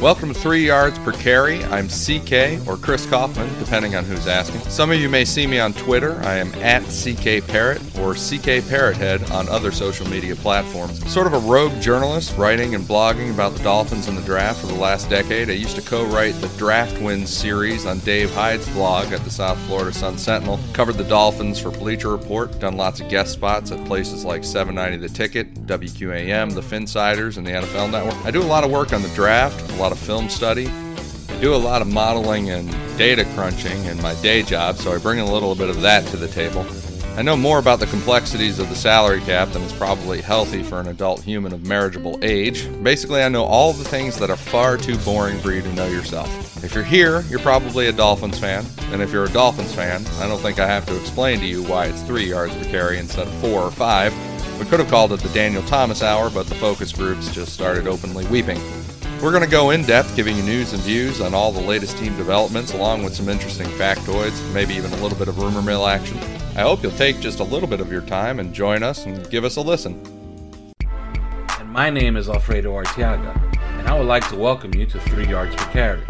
Welcome to Three Yards Per Carry. I'm CK or Chris Kaufman, depending on who's asking. Some of you may see me on Twitter. I am at CK Parrott or CK Parrothead on other social media platforms. Sort of a rogue journalist, writing and blogging about the Dolphins and the draft for the last decade. I used to co-write the Draft Wins series on Dave Hyde's blog at the South Florida Sun Sentinel. Covered the Dolphins for Bleacher Report. Done lots of guest spots at places like 790 The Ticket, WQAM, The Finsiders, and the NFL Network. I do a lot of work on the draft. A lot lot of film study. I do a lot of modeling and data crunching in my day job, so I bring a little bit of that to the table. I know more about the complexities of the salary cap than is probably healthy for an adult human of marriageable age. Basically, I know all the things that are far too boring for you to know yourself. If you're here, you're probably a Dolphins fan, and if you're a Dolphins fan, I don't think I have to explain to you why it's three yards per carry instead of four or five. We could have called it the Daniel Thomas Hour, but the focus groups just started openly weeping. We're going to go in depth, giving you news and views on all the latest team developments, along with some interesting factoids, maybe even a little bit of rumor mill action. I hope you'll take just a little bit of your time and join us and give us a listen. And my name is Alfredo Arteaga, and I would like to welcome you to Three Yards Per Carry.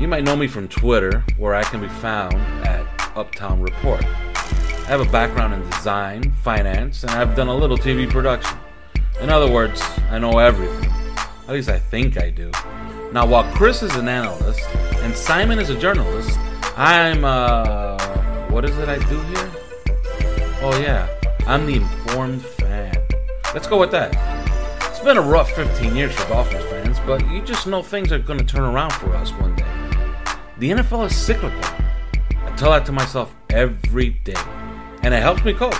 You might know me from Twitter, where I can be found at Uptown Report. I have a background in design, finance, and I've done a little TV production. In other words, I know everything. At least I think I do. Now, while Chris is an analyst and Simon is a journalist, I'm, uh, what is it I do here? Oh, yeah, I'm the informed fan. Let's go with that. It's been a rough 15 years for Dolphins fans, but you just know things are going to turn around for us one day. The NFL is cyclical. I tell that to myself every day, and it helps me cope.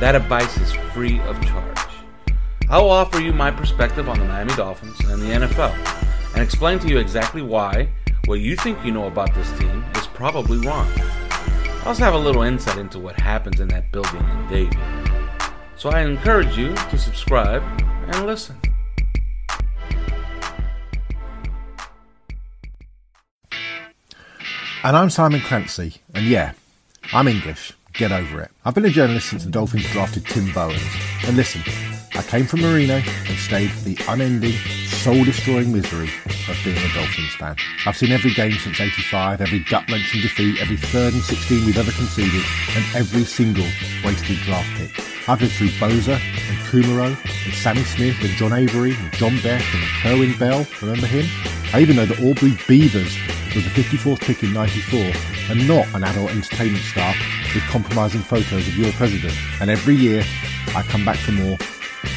That advice is free of charge. I will offer you my perspective on the Miami Dolphins and the NFL and explain to you exactly why what you think you know about this team is probably wrong. I also have a little insight into what happens in that building in Davie. So I encourage you to subscribe and listen. And I'm Simon Clancy, and yeah, I'm English. Get over it. I've been a journalist since the Dolphins drafted Tim Bowens. And listen, I came from Marino and stayed for the unending, soul destroying misery of being a Dolphins fan. I've seen every game since 85, every gut wrenching defeat, every third and 16 we've ever conceded, and every single wasted draft pick. I've lived through Bosa and Kumerow and Sammy Smith and John Avery and John Beck and Kerwin Bell. Remember him? I even know that Aubrey Beavers was the 54th pick in 94 and not an adult entertainment star with compromising photos of your president. And every year I come back for more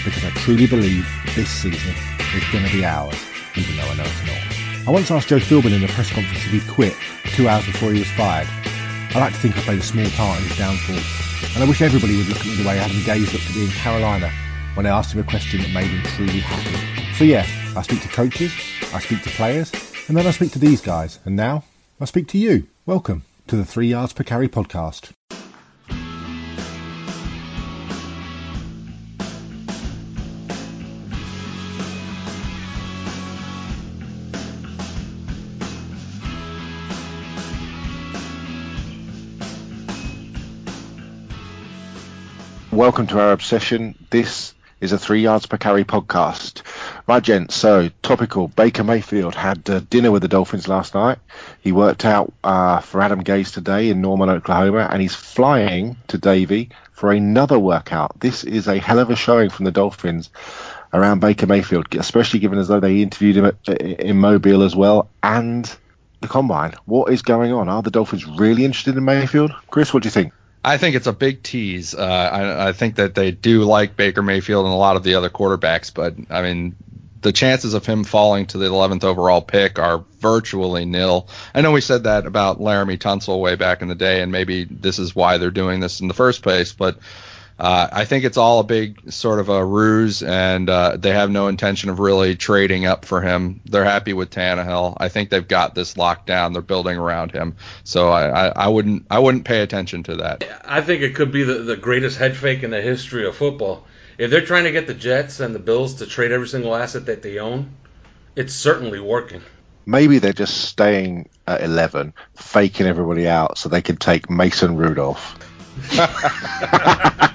because I truly believe this season is going to be ours, even though I know it's not. I once asked Joe Philbin in a press conference if he'd quit two hours before he was fired. I like to think I played a small part in his downfall, and I wish everybody would look at me the way Adam Gase looked at me in Carolina when I asked him a question that made him truly happy. So yeah, I speak to coaches, I speak to players, and then I speak to these guys, and now I speak to you. Welcome to the Three Yards Per Carry podcast. Welcome to our obsession. This is a three yards per carry podcast. Right, gents. So topical. Baker Mayfield had uh, dinner with the Dolphins last night. He worked out uh, for Adam Gase today in Norman, Oklahoma, and he's flying to Davie for another workout. This is a hell of a showing from the Dolphins around Baker Mayfield, especially given as though they interviewed him at, in Mobile as well and the combine. What is going on? Are the Dolphins really interested in Mayfield? Chris, what do you think? I think it's a big tease. Uh, I, I, think that they do like Baker Mayfield and a lot of the other quarterbacks, but I mean, the chances of him falling to the 11th overall pick are virtually nil. I know we said that about Laremy Tunsil way back in the day, and maybe this is why they're doing this in the first place, but Uh, I think it's all a big sort of a ruse, and uh, they have no intention of really trading up for him. They're happy with Tannehill. I think they've got this locked down. They're building around him, so I, I, I wouldn't I wouldn't pay attention to that. I think it could be the, the greatest head fake in the history of football. If they're trying to get the Jets and the Bills to trade every single asset that they own, it's certainly working. Maybe they're just staying at 11, faking everybody out so they can take Mason Rudolph.